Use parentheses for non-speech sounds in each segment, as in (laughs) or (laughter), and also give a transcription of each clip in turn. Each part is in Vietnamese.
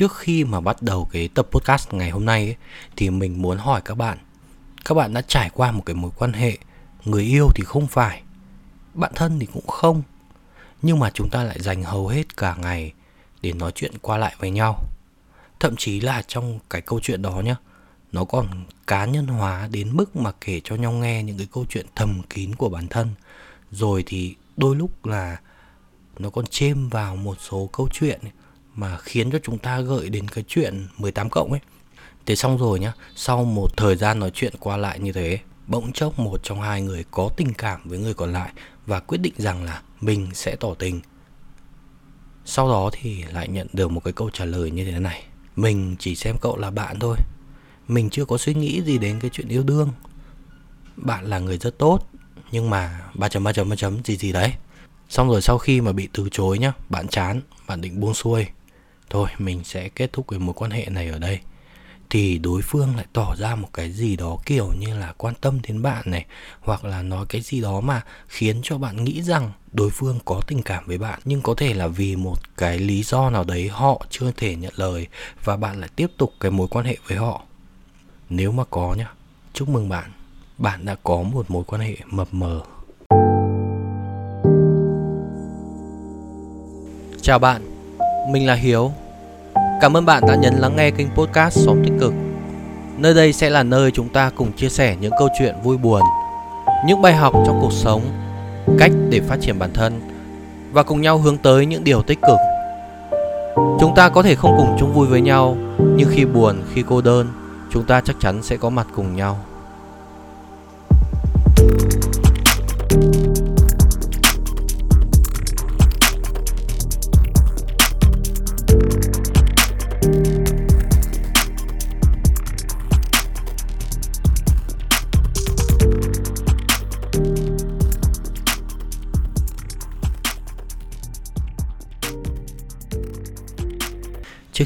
trước khi mà bắt đầu cái tập podcast ngày hôm nay ấy, thì mình muốn hỏi các bạn. Các bạn đã trải qua một cái mối quan hệ người yêu thì không phải bạn thân thì cũng không. Nhưng mà chúng ta lại dành hầu hết cả ngày để nói chuyện qua lại với nhau. Thậm chí là trong cái câu chuyện đó nhá nó còn cá nhân hóa đến mức mà kể cho nhau nghe những cái câu chuyện thầm kín của bản thân. Rồi thì đôi lúc là nó còn chêm vào một số câu chuyện mà khiến cho chúng ta gợi đến cái chuyện 18 cộng ấy. Thế xong rồi nhá, sau một thời gian nói chuyện qua lại như thế, bỗng chốc một trong hai người có tình cảm với người còn lại và quyết định rằng là mình sẽ tỏ tình. Sau đó thì lại nhận được một cái câu trả lời như thế này. Mình chỉ xem cậu là bạn thôi. Mình chưa có suy nghĩ gì đến cái chuyện yêu đương. Bạn là người rất tốt, nhưng mà ba chấm ba chấm ba chấm gì gì đấy. Xong rồi sau khi mà bị từ chối nhá, bạn chán, bạn định buông xuôi. Thôi, mình sẽ kết thúc cái mối quan hệ này ở đây. Thì đối phương lại tỏ ra một cái gì đó kiểu như là quan tâm đến bạn này, hoặc là nói cái gì đó mà khiến cho bạn nghĩ rằng đối phương có tình cảm với bạn, nhưng có thể là vì một cái lý do nào đấy họ chưa thể nhận lời và bạn lại tiếp tục cái mối quan hệ với họ. Nếu mà có nhá, chúc mừng bạn. Bạn đã có một mối quan hệ mập mờ. Chào bạn, mình là hiếu. Cảm ơn bạn đã nhấn lắng nghe kênh podcast xóm Tích Cực. Nơi đây sẽ là nơi chúng ta cùng chia sẻ những câu chuyện vui buồn, những bài học trong cuộc sống, cách để phát triển bản thân và cùng nhau hướng tới những điều tích cực. Chúng ta có thể không cùng chung vui với nhau, nhưng khi buồn, khi cô đơn, chúng ta chắc chắn sẽ có mặt cùng nhau.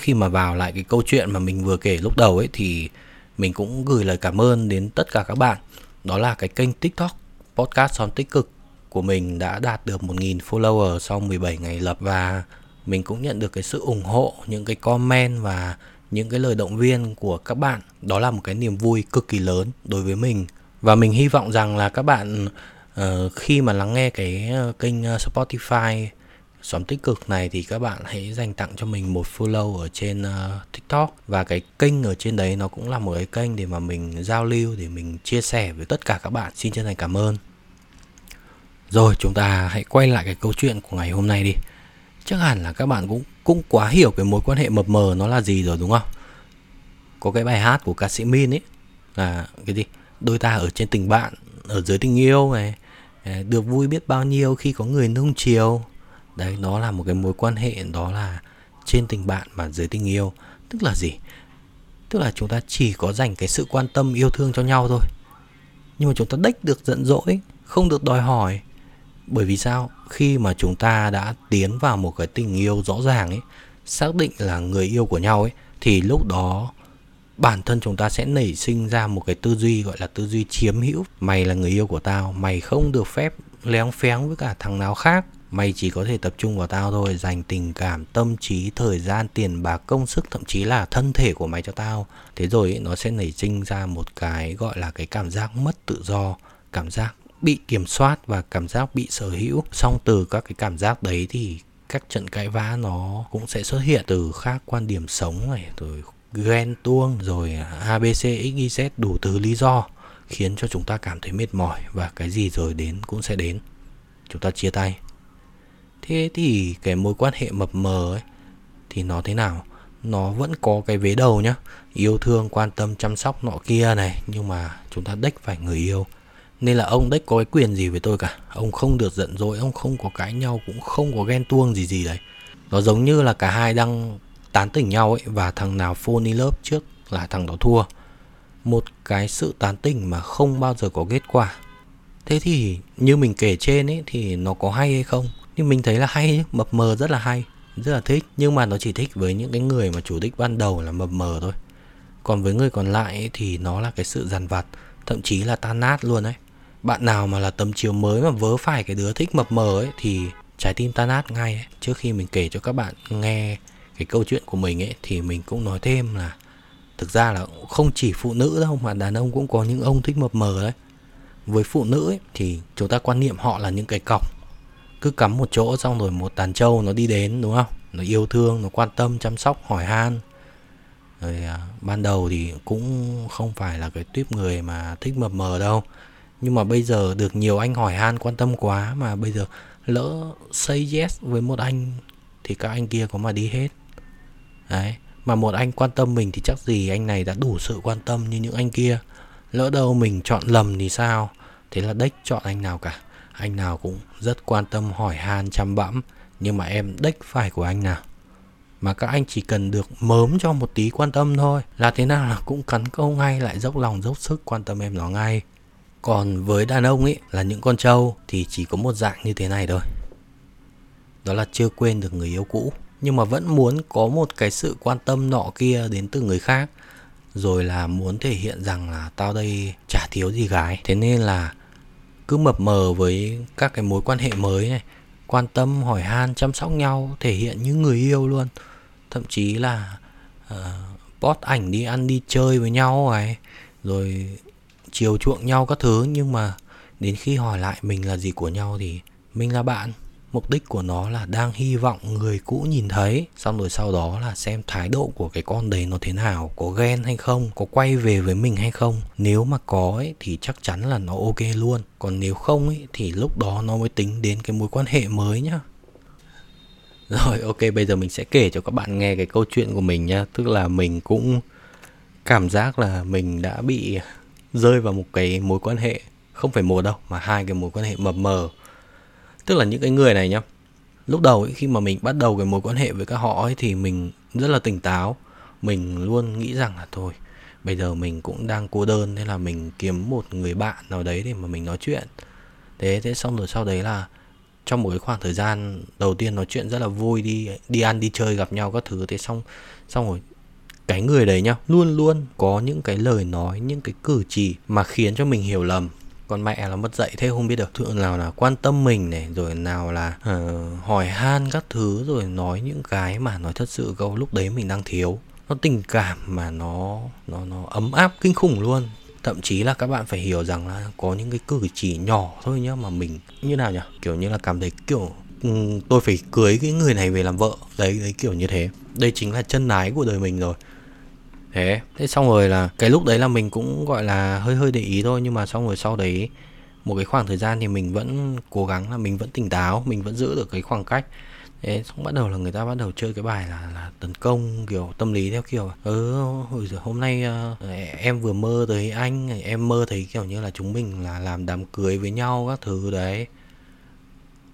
Khi mà vào lại cái câu chuyện mà mình vừa kể lúc đầu ấy thì mình cũng gửi lời cảm ơn đến tất cả các bạn. Đó là cái kênh tiktok podcast son tích cực của mình đã đạt được 1.000 follower sau 17 ngày lập và mình cũng nhận được cái sự ủng hộ những cái comment và những cái lời động viên của các bạn. Đó là một cái niềm vui cực kỳ lớn đối với mình. Và mình hy vọng rằng là các bạn uh, khi mà lắng nghe cái ờ, kênh ờ, Spotify xóm tích cực này thì các bạn hãy dành tặng cho mình một follow ở trên uh, tiktok. Và cái kênh ở trên đấy nó cũng là một cái kênh để mà mình giao lưu để mình chia sẻ với tất cả các bạn. Xin chân thành cảm ơn. Rồi chúng ta hãy quay lại cái câu chuyện của ngày hôm nay đi. Chắc hẳn là các bạn cũng cũng quá hiểu cái mối quan hệ mập mờ nó là gì rồi đúng không? Có cái bài hát của ca sĩ Min ấy. Là cái gì? Đôi ta ở trên tình bạn ở dưới tình yêu này. Ờ, được vui biết bao nhiêu khi có người nung chiều đấy, nó là một cái mối quan hệ, đó là trên tình bạn mà dưới tình yêu. Tức là gì? Tức là chúng ta chỉ có dành cái sự quan tâm, yêu thương cho nhau thôi. Nhưng mà chúng ta đếch được giận dỗi, không được đòi hỏi. Bởi vì sao? Khi mà chúng ta đã tiến vào một cái tình yêu rõ ràng ấy, xác định là người yêu của nhau ấy, thì lúc đó bản thân chúng ta sẽ nảy sinh ra một cái tư duy gọi là tư duy chiếm hữu. Mày là người yêu của tao, mày không được phép léng phéng với cả thằng nào khác. Mày chỉ có thể tập trung vào tao thôi Dành tình cảm, tâm trí, thời gian, tiền bạc, công sức Thậm chí là thân thể của mày cho tao. Thế rồi ấy, nó sẽ nảy sinh ra một cái gọi là cái cảm giác mất tự do Cảm giác bị kiểm soát và cảm giác bị sở hữu. Xong từ các cái cảm giác đấy thì các trận cãi vã nó cũng sẽ xuất hiện từ khác quan điểm sống này rồi ghen tuông rồi abc xyz đủ thứ lý do khiến cho chúng ta cảm thấy mệt mỏi và cái gì rồi đến cũng sẽ đến. Chúng ta chia tay thế thì cái mối quan hệ mập mờ ấy, thì nó thế nào? Nó vẫn có cái vế đầu nhá. Yêu thương, quan tâm, chăm sóc nọ kia này, nhưng mà chúng ta đếch phải người yêu. Nên là ông đếch có cái quyền gì với tôi cả? Ông không được giận dỗi, ông không có cãi nhau, cũng không có ghen tuông gì gì đấy. Nó giống như là cả hai đang tán tỉnh nhau ấy, và thằng nào phone lớp trước là thằng đó thua. Một cái sự tán tỉnh mà không bao giờ có kết quả. Thế thì như mình kể trên ấy, thì nó có hay hay không? Nhưng mình thấy là hay mập mờ rất là hay rất là thích. Nhưng mà nó chỉ thích với những cái người mà chủ đích ban đầu là mập mờ thôi. Còn với người còn lại ấy, thì nó là cái sự dằn vặt thậm chí là tan nát luôn đấy bạn nào mà là tầm chiều mới mà vớ phải cái đứa thích mập mờ ấy thì trái tim tan nát ngay ấy. trước khi mình kể cho các bạn nghe cái câu chuyện của mình ấy thì mình cũng nói thêm là thực ra là không chỉ phụ nữ đâu mà đàn ông cũng có những ông thích mập mờ đấy. Với phụ nữ ấy, thì chúng ta quan niệm họ là những cái cọc cứ cắm một chỗ xong rồi một đàn trâu nó đi đến đúng không? Nó yêu thương nó quan tâm chăm sóc hỏi han. Rồi à, ban đầu thì cũng không phải là cái tuyếp người mà thích mập mờ đâu. Nhưng mà bây giờ được nhiều anh hỏi han quan tâm quá mà bây giờ lỡ say yes với một anh thì các anh kia có mà đi hết. Đấy mà một anh quan tâm mình thì chắc gì anh này đã đủ sự quan tâm như những anh kia. Lỡ đâu mình chọn lầm thì sao? Thế là đếch chọn anh nào cả anh nào cũng rất quan tâm hỏi han chăm bẵm, nhưng mà em đếch phải của anh nào. Mà các anh chỉ cần được mớm cho một tí quan tâm thôi. Là thế nào là cũng cắn câu ngay, lại dốc lòng, dốc sức quan tâm em nó ngay. Còn với đàn ông ấy là những con trâu, thì chỉ có một dạng như thế này thôi. Đó là chưa quên được người yêu cũ, nhưng mà vẫn muốn có một cái sự quan tâm nọ kia đến từ người khác. Rồi là muốn thể hiện rằng là tao đây chả thiếu gì gái. Thế nên là cứ mập mờ với các cái mối quan hệ mới này quan tâm hỏi han chăm sóc nhau thể hiện như người yêu luôn. Thậm chí là uh, post ảnh đi ăn đi chơi với nhau này rồi chiều chuộng nhau các thứ. Nhưng mà đến khi hỏi lại mình là gì của nhau thì mình là bạn mục đích của nó là đang hy vọng người cũ nhìn thấy xong rồi sau đó là xem thái độ của cái con đấy nó thế nào có ghen hay không có quay về với mình hay không. Nếu mà có ấy, thì chắc chắn là nó ok luôn. Còn nếu không ấy, thì lúc đó nó mới tính đến cái mối quan hệ mới nhá. Rồi ok bây giờ mình sẽ kể cho các bạn nghe cái câu chuyện của mình nhá. Tức là mình cũng cảm giác là mình đã bị rơi vào một cái mối quan hệ không phải một đâu mà hai cái mối quan hệ mập mờ tức là những cái người này nhá. Lúc đầu ấy, khi mà mình bắt đầu cái mối quan hệ với các họ ấy thì mình rất là tỉnh táo. Mình luôn nghĩ rằng là thôi bây giờ mình cũng đang cô đơn nên là mình kiếm một người bạn nào đấy để mà mình nói chuyện. Thế thế xong rồi sau đấy là trong một cái khoảng thời gian đầu tiên nói chuyện rất là vui đi đi ăn đi chơi gặp nhau các thứ. Thế xong xong rồi cái người đấy nhá luôn luôn có những cái lời nói những cái cử chỉ mà khiến cho mình hiểu lầm còn mẹ là mất dạy thế không biết được. Thượng nào là quan tâm mình này rồi nào là uh, hỏi han các thứ rồi nói những cái mà nói thật sự câu lúc đấy mình đang thiếu. Nó tình cảm mà nó nó nó ấm áp kinh khủng luôn. Thậm chí là các bạn phải hiểu rằng là có những cái cử chỉ nhỏ thôi nhá mà mình như nào nhỉ? Kiểu như là cảm thấy kiểu ừ, tôi phải cưới cái người này về làm vợ. Đấy đấy kiểu như thế. Đây chính là chân ái của đời mình rồi thế. Thế xong rồi là cái lúc đấy là mình cũng gọi là hơi hơi để ý thôi nhưng mà xong rồi sau đấy một cái khoảng thời gian thì mình vẫn cố gắng là mình vẫn tỉnh táo mình vẫn giữ được cái khoảng cách. Thế xong bắt đầu là người ta bắt đầu chơi cái bài là là tấn công kiểu tâm lý theo kiểu ừ hồi giờ hôm nay uh, em vừa mơ thấy anh em mơ thấy kiểu như là chúng mình là làm đám cưới với nhau các thứ đấy.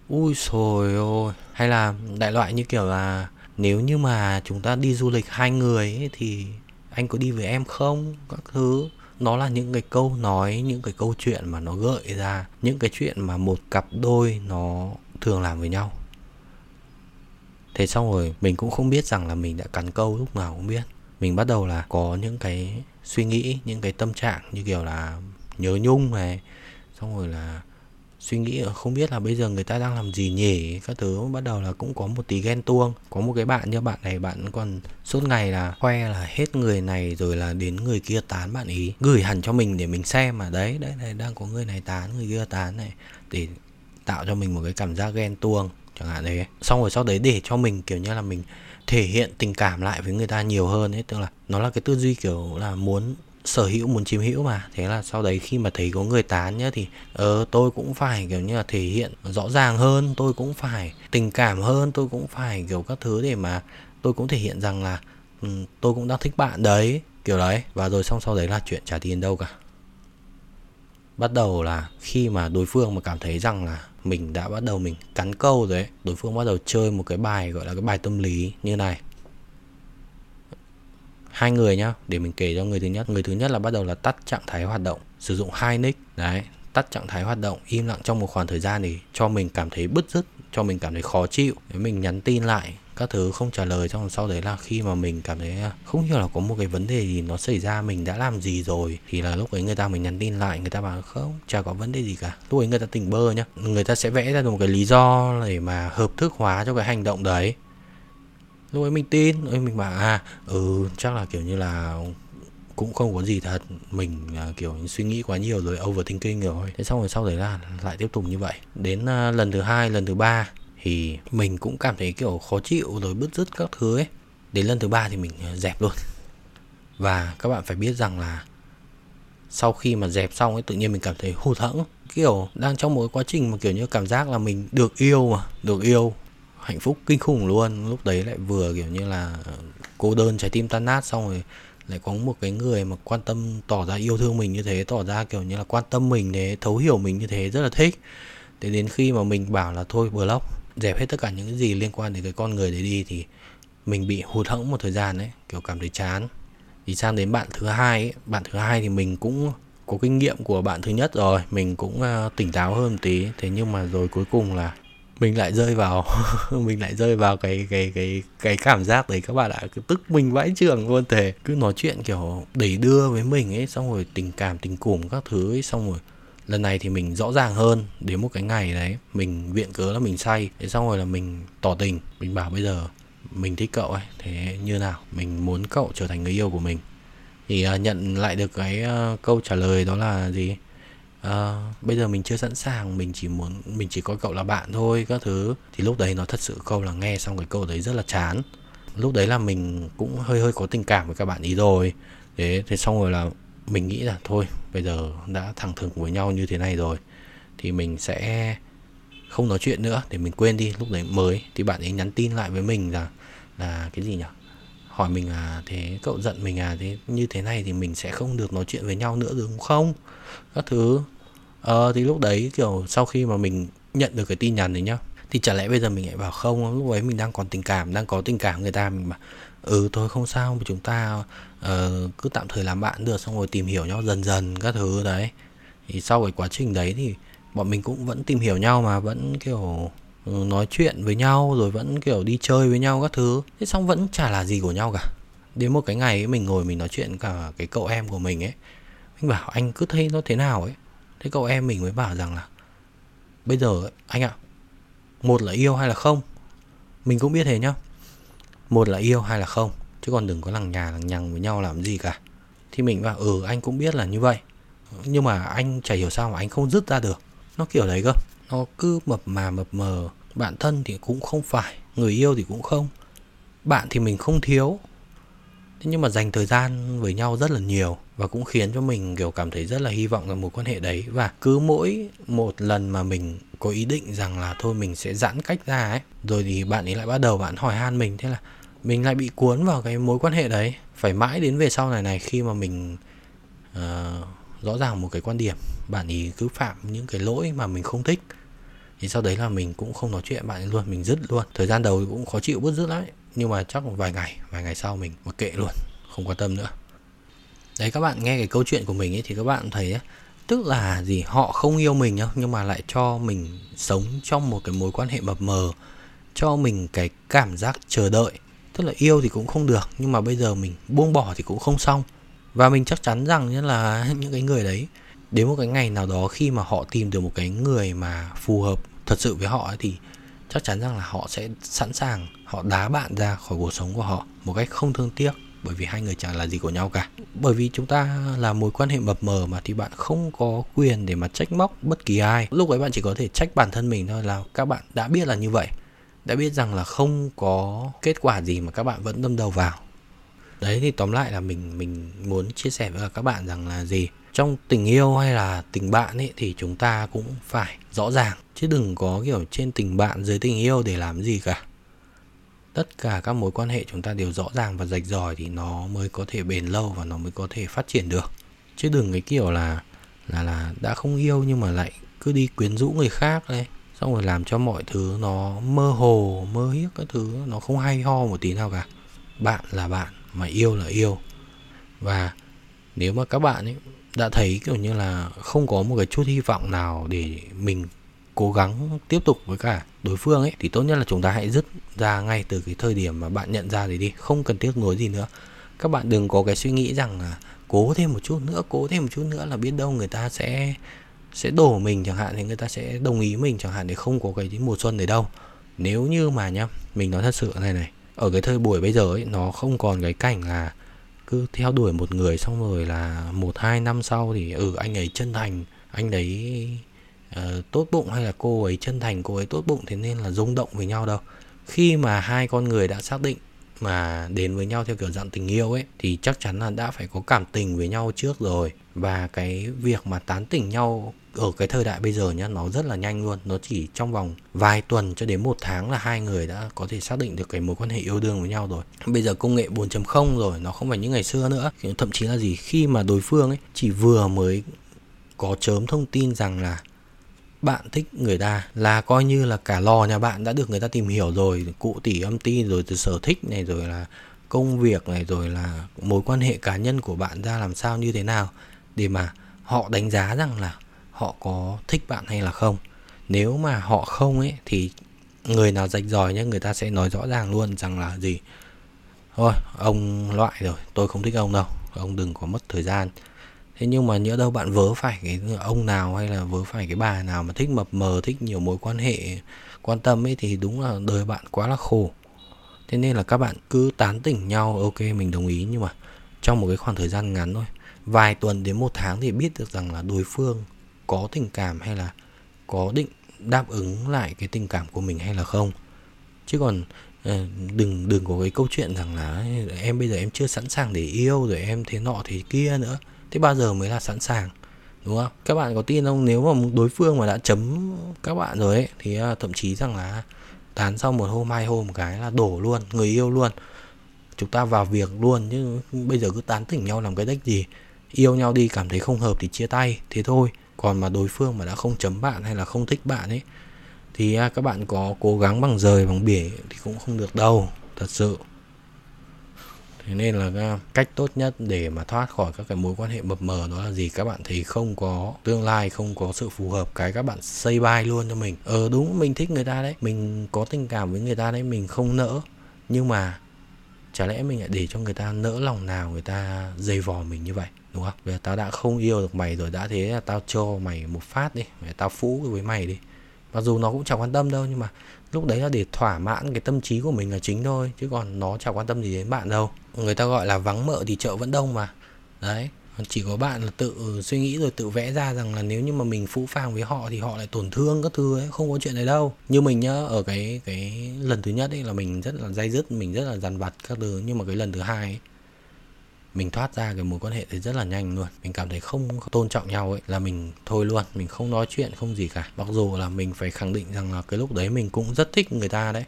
Ui rồi ôi. Hay là đại loại như kiểu là nếu như mà chúng ta đi du lịch hai người ấy, thì anh có đi với em không? Các thứ. Nó là những cái câu nói, những cái câu chuyện mà nó gợi ra. Những cái chuyện mà một cặp đôi nó thường làm với nhau. Thế xong rồi, mình cũng không biết rằng là mình đã cắn câu lúc nào cũng biết. Mình bắt đầu là có những cái suy nghĩ, những cái tâm trạng như kiểu là nhớ nhung này. Xong rồi là suy nghĩ không biết là bây giờ người ta đang làm gì nhỉ? Các thứ. Bắt đầu là cũng có một tí ghen tuông. Có một cái bạn như bạn này bạn còn suốt ngày là khoe là hết người này rồi là đến người kia tán bạn ý. Gửi hẳn cho mình để mình xem mà. Đấy đấy này đang có người này tán, người kia tán này. Để tạo cho mình một cái cảm giác ghen tuông, chẳng hạn thế. Xong rồi sau đấy để cho mình, kiểu như là mình thể hiện tình cảm lại với người ta nhiều hơn ấy. Tức là nó là cái tư duy kiểu là muốn sở hữu muốn chiếm hữu mà. Thế là sau đấy khi mà thấy có người tán nhá thì ờ tôi cũng phải kiểu như là thể hiện rõ ràng hơn tôi cũng phải tình cảm hơn tôi cũng phải kiểu các thứ để mà tôi cũng thể hiện rằng là um, tôi cũng đang thích bạn đấy kiểu đấy. Và rồi xong sau đấy là chuyện trả tiền đâu cả. Bắt đầu là khi mà đối phương mà cảm thấy rằng là mình đã bắt đầu mình cắn câu rồi ấy đối phương bắt đầu chơi một cái bài gọi là cái bài tâm lý như này hai người nhá, để mình kể cho người thứ nhất. Người thứ nhất là bắt đầu là tắt trạng thái hoạt động, sử dụng hai nick, đấy, tắt trạng thái hoạt động, im lặng trong một khoảng thời gian để cho mình cảm thấy bứt rứt, cho mình cảm thấy khó chịu. Để mình nhắn tin lại, các thứ không trả lời, xong sau đấy là khi mà mình cảm thấy à, không hiểu là có một cái vấn đề gì nó xảy ra, mình đã làm gì rồi, thì là lúc ấy người ta mình nhắn tin lại, người ta bảo không, chả có vấn đề gì cả. Lúc ấy người ta tỉnh bơ nhá, người ta sẽ vẽ ra được một cái lý do để mà hợp thức hóa cho cái hành động đấy lúc ấy mình tin ấy mình bảo à ừ chắc là kiểu như là cũng không có gì thật. Mình uh, kiểu suy nghĩ quá nhiều rồi overthinking rồi. Thế xong rồi sau đấy là lại tiếp tục như vậy. Đến uh, lần thứ hai lần thứ ba thì mình cũng cảm thấy kiểu khó chịu rồi bứt rứt các thứ ấy. Đến lần thứ ba thì mình à, dẹp luôn. Và các bạn phải biết rằng là sau khi mà dẹp xong ấy tự nhiên mình cảm thấy hụt hẫng. Kiểu đang trong một quá trình mà kiểu như cảm giác là mình được yêu mà được yêu hạnh phúc kinh khủng luôn. Lúc đấy lại vừa kiểu như là cô đơn trái tim tan nát xong rồi lại có một cái người mà quan tâm tỏ ra yêu thương mình như thế tỏ ra kiểu như là quan tâm mình để thấu hiểu mình như thế rất là thích. Để đến khi mà mình bảo là thôi block dẹp hết tất cả những cái gì liên quan đến cái con người đấy đi thì mình bị hụt hẫng một thời gian đấy kiểu cảm thấy chán. Thì sang đến bạn thứ hai ấy, bạn thứ hai thì mình cũng có kinh nghiệm của bạn thứ nhất rồi mình cũng uh, tỉnh táo hơn một tí. Thế nhưng mà rồi cuối cùng là mình lại rơi vào (laughs) mình lại rơi vào cái cái cái cái cảm giác đấy. Các bạn ạ cứ tức mình vãi trường luôn. Thề cứ nói chuyện kiểu đẩy đưa với mình ấy xong rồi tình cảm tình cùm các thứ ấy xong rồi lần này thì mình rõ ràng hơn. Đến một cái ngày đấy mình viện cớ là mình say. Thế xong rồi là mình tỏ tình. Mình bảo bây giờ mình thích cậu ấy. Thế như nào? Mình muốn cậu trở thành người yêu của mình. Thì uh, nhận lại được cái uh, câu trả lời đó là gì? Uh, bây giờ mình chưa sẵn sàng mình chỉ muốn mình chỉ coi cậu là bạn thôi các thứ. Thì lúc đấy nó thật sự câu là nghe xong cái câu đấy rất là chán. Lúc đấy là mình cũng hơi hơi có tình cảm với các bạn ý rồi. Thế thế xong rồi là mình nghĩ là thôi bây giờ đã thẳng thừng với nhau như thế này rồi thì mình sẽ không nói chuyện nữa để mình quên đi. Lúc đấy mới thì bạn ấy nhắn tin lại với mình là là cái gì nhỉ hỏi mình à thế cậu giận mình à? Thế như thế này thì mình sẽ không được nói chuyện với nhau nữa đúng không? Các thứ. Ờ thì lúc đấy kiểu sau khi mà mình nhận được cái tin nhắn đấy nhá thì chả lẽ bây giờ mình lại bảo không? Lúc ấy mình đang còn tình cảm đang có tình cảm người ta mình mà ừ thôi không sao mà chúng ta uh, cứ tạm thời làm bạn được xong rồi tìm hiểu nhau dần dần các thứ đấy. Thì sau cái quá trình đấy thì bọn mình cũng vẫn tìm hiểu nhau mà vẫn kiểu Ừ, nói chuyện với nhau rồi vẫn kiểu đi chơi với nhau các thứ. Thế xong vẫn chả là gì của nhau cả. Đến một cái ngày ấy, mình ngồi mình nói chuyện cả cái cậu em của mình ấy. Mình bảo anh cứ thấy nó thế nào ấy? Thế cậu em mình mới bảo rằng là bây giờ ấy, anh ạ một là yêu hay là không? Mình cũng biết thế nhá. Một là yêu hay là không? Chứ còn đừng có lằng nhà lằng nhằng với nhau làm gì cả. Thì mình bảo ừ anh cũng biết là như vậy. Nhưng mà anh chả hiểu sao mà anh không dứt ra được. Nó kiểu đấy cơ. Nó cứ mập mà mập mờ bạn thân thì cũng không phải người yêu thì cũng không. Bạn thì mình không thiếu. Thế nhưng mà dành thời gian với nhau rất là nhiều và cũng khiến cho mình kiểu cảm thấy rất là hy vọng vào mối quan hệ đấy. Và cứ mỗi một lần mà mình có ý định rằng là thôi mình sẽ giãn cách ra ấy rồi thì bạn ấy lại bắt đầu bạn hỏi han mình thế là mình lại bị cuốn vào cái mối quan hệ đấy. Phải mãi đến về sau này này khi mà mình uh, rõ ràng một cái quan điểm bạn ấy cứ phạm những cái lỗi mà mình không thích thì sau đấy là mình cũng không nói chuyện bạn ấy luôn mình dứt luôn. Thời gian đầu cũng khó chịu bứt rứt lắm nhưng mà chắc một vài ngày vài ngày sau mình mặc kệ luôn không quan tâm nữa. Đấy các bạn nghe cái câu chuyện của mình ấy thì các bạn thấy ấy, tức là gì? Họ không yêu mình nhá nhưng mà lại cho mình sống trong một cái mối quan hệ mập mờ cho mình cái cảm giác chờ đợi. Tức là yêu thì cũng không được nhưng mà bây giờ mình buông bỏ thì cũng không xong. Và mình chắc chắn rằng là (laughs) những cái người đấy đến một cái ngày nào đó khi mà họ tìm được một cái người mà phù hợp thật sự với họ ấy, thì chắc chắn rằng là họ sẽ sẵn sàng họ đá bạn ra khỏi cuộc sống của họ một cách không thương tiếc bởi vì hai người chẳng là gì của nhau cả. Bởi vì chúng ta là mối quan hệ mập mờ mà thì bạn không có quyền để mà trách móc bất kỳ ai. Lúc ấy bạn chỉ có thể trách bản thân mình thôi là các bạn đã biết là như vậy đã biết rằng là không có kết quả gì mà các bạn vẫn đâm đầu vào. Đấy thì tóm lại là mình mình muốn chia sẻ với các bạn rằng là gì? Trong tình yêu hay là tình bạn ấy, thì chúng ta cũng phải rõ ràng. Chứ đừng có, kiểu, trên tình bạn, dưới tình yêu để làm gì cả. Tất cả các mối quan hệ chúng ta đều rõ ràng và rạch ròi thì nó mới có thể bền lâu và nó mới có thể phát triển được. Chứ đừng cái kiểu là là là đã không yêu nhưng mà lại cứ đi quyến rũ người khác đấy xong rồi làm cho mọi thứ nó mơ hồ, mơ hiếc các thứ, nó không hay ho một tí nào cả. Bạn là bạn, mà yêu là yêu. Và nếu mà các bạn ấy đã thấy kiểu như là không có một cái chút hy vọng nào để mình cố gắng tiếp tục với cả đối phương ấy, thì tốt nhất là chúng ta hãy dứt ra ngay từ cái thời điểm mà bạn nhận ra đấy đi, không cần tiếc nuối gì nữa. Các bạn đừng có cái suy nghĩ rằng là cố thêm một chút nữa, cố thêm một chút nữa là biết đâu người ta sẽ sẽ đổ mình chẳng hạn, thì người ta sẽ đồng ý mình chẳng hạn để không có cái mùa xuân đấy đâu. Nếu như mà nhá, mình nói thật sự này này, ở cái thời buổi bây giờ ấy, nó không còn cái cảnh là cứ theo đuổi một người xong rồi là một hai năm sau thì ừ anh ấy chân thành anh ấy uh, ờ, tốt bụng hay là cô ấy chân thành cô ấy tốt bụng thế nên là rung động với nhau đâu. Khi mà hai con người đã xác định mà đến với nhau theo kiểu dạng tình yêu ấy, thì chắc chắn là đã phải có cảm tình với nhau trước rồi. Và cái việc mà tán tỉnh nhau ở cái thời đại bây giờ nhá, nó rất là nhanh luôn. Nó chỉ trong vòng vài tuần cho đến một tháng là hai người đã có thể xác định được cái mối quan hệ yêu đương với nhau rồi. Bây giờ công nghệ 4.0 rồi, nó không phải như ngày xưa nữa. Thậm chí là gì, khi mà đối phương ấy chỉ vừa mới có chớm thông tin rằng là bạn thích người ta là coi như là cả lò nhà bạn đã được người ta tìm hiểu rồi, cụ tỷ âm ti rồi, từ sở thích này rồi là công việc này rồi là mối quan hệ cá nhân của bạn ra làm sao, như thế nào để mà họ đánh giá rằng là họ có thích bạn hay là không. Nếu mà họ không ấy, thì người nào rạch ròi nhé người ta sẽ nói rõ ràng luôn rằng là gì? Thôi ông loại rồi, tôi không thích ông đâu, ông đừng có mất thời gian thế nhưng mà nhỡ đâu bạn vớ phải cái ông nào hay là vớ phải cái bà nào mà thích mập mờ, thích nhiều mối quan hệ, quan tâm ấy thì đúng là đời bạn quá là khổ. Thế nên là các bạn cứ tán tỉnh nhau, ok, mình đồng ý nhưng mà trong một cái khoảng thời gian ngắn thôi. Vài tuần đến một tháng thì biết được rằng là đối phương có tình cảm hay là có định đáp ứng lại cái tình cảm của mình hay là không. Chứ còn ờ, đừng đừng có cái câu chuyện rằng là em bây giờ em chưa sẵn sàng để yêu, rồi em thế nọ thế kia nữa thế bao giờ mới là sẵn sàng, đúng không? Các bạn có tin không? Nếu mà đối phương mà đã chấm các bạn rồi ấy, thì à, thậm chí rằng là tán sau một hôm, hai hôm một cái là đổ luôn, người yêu luôn. Chúng ta vào việc luôn, chứ bây giờ cứ tán tỉnh nhau làm cái đích gì? Yêu nhau đi, cảm thấy không hợp thì chia tay, thế thôi. Còn mà đối phương mà đã không chấm bạn hay là không thích bạn ấy, thì à, các bạn có cố gắng bằng rời, bằng bể thì cũng không được đâu, thật sự thế nên là cách tốt nhất để mà thoát khỏi các cái mối quan hệ mập mờ đó là gì? Các bạn thì không có tương lai, không có sự phù hợp cái các bạn xây bay luôn cho mình. Ờ đúng, mình thích người ta đấy. Mình có tình cảm với người ta đấy, mình không nỡ. Nhưng mà chả lẽ mình lại để cho người ta nỡ lòng nào người ta dây vò mình như vậy, đúng không? Bây giờ tao đã không yêu được mày rồi, đã thế là tao cho mày một phát đi. Mày, tao phũ với mày đi. Mặc dù nó cũng chẳng quan tâm đâu, nhưng mà lúc đấy là để thỏa mãn cái tâm trí của mình là chính thôi chứ còn nó chẳng quan tâm gì đến bạn đâu. Người ta gọi là vắng mợ thì chợ vẫn đông mà. Đấy chỉ có bạn là tự suy nghĩ rồi tự vẽ ra rằng là nếu như mà mình phũ phàng với họ thì họ lại tổn thương các thứ ấy không có chuyện này đâu. Như mình nhá ở cái cái lần thứ nhất ấy là mình rất là dây dứt mình rất là dằn vặt các thứ. Nhưng mà cái lần thứ hai ấy, mình thoát ra cái mối quan hệ thì rất là nhanh luôn. Mình cảm thấy không tôn trọng nhau ấy, là mình thôi luôn, mình không nói chuyện, không gì cả. Mặc dù là mình phải khẳng định rằng là cái lúc đấy mình cũng rất thích người ta đấy.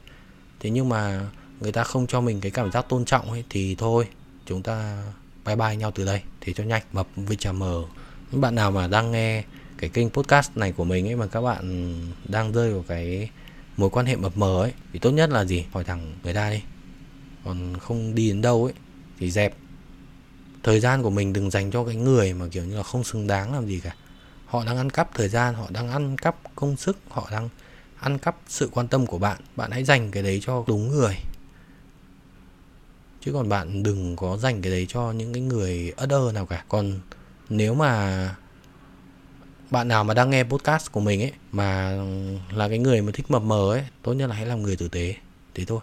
Thế nhưng mà người ta không cho mình cái cảm giác tôn trọng ấy, thì thôi, chúng ta bye bye nhau từ đây. Thì cho nhanh. Mập với chà mờ. Những bạn nào mà đang nghe cái kênh podcast này của mình ấy, mà các bạn đang rơi vào cái mối quan hệ mập mờ ấy, thì tốt nhất là gì? Hỏi thẳng người ta đi. Còn không đi đến đâu ấy, thì dẹp thời gian của mình đừng dành cho cái người mà kiểu như là không xứng đáng làm gì cả. Họ đang ăn cắp thời gian, họ đang ăn cắp công sức, họ đang ăn cắp sự quan tâm của bạn. Bạn hãy dành cái đấy cho đúng người. Chứ còn bạn đừng có dành cái đấy cho những cái người ất ơ nào cả. Còn nếu mà bạn nào mà đang nghe podcast của mình ấy, mà là cái người mà thích mập mờ ấy, tốt nhất là hãy làm người tử tế. Thế thôi.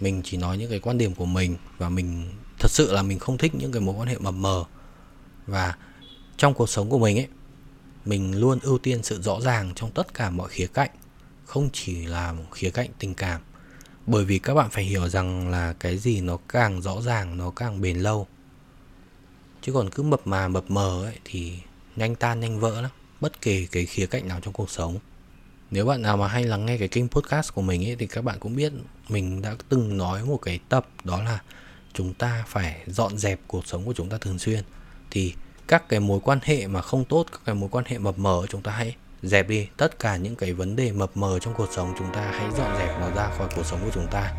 Mình chỉ nói những cái quan điểm của mình và mình thật sự là mình không thích những cái mối quan hệ mập mờ. Và trong cuộc sống của mình ấy, mình luôn ưu tiên sự rõ ràng trong tất cả mọi khía cạnh, không chỉ là một khía cạnh tình cảm. Bởi vì các bạn phải hiểu rằng là cái gì nó càng rõ ràng, nó càng bền lâu. Chứ còn cứ mập mà mập mờ ấy, thì nhanh tan nhanh vỡ lắm, bất kể cái khía cạnh nào trong cuộc sống. Nếu bạn nào mà hay lắng nghe cái kênh podcast của mình ấy, thì các bạn cũng biết mình đã từng nói một cái tập đó là chúng ta phải dọn dẹp cuộc sống của chúng ta thường xuyên. Thì các cái mối quan hệ mà không tốt, các cái mối quan hệ mập mờ, chúng ta hãy dẹp đi. Tất cả những cái vấn đề mập mờ trong cuộc sống, chúng ta hãy dọn dẹp nó ra khỏi cuộc sống của chúng ta,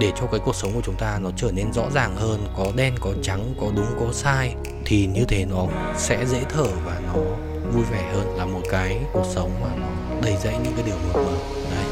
để cho cái cuộc sống của chúng ta nó trở nên rõ ràng hơn. Có đen, có trắng, có đúng, có sai, thì như thế nó sẽ dễ thở và nó vui vẻ hơn. Là một cái cuộc sống mà nó đầy dẫy những cái điều mập mờ. Đấy.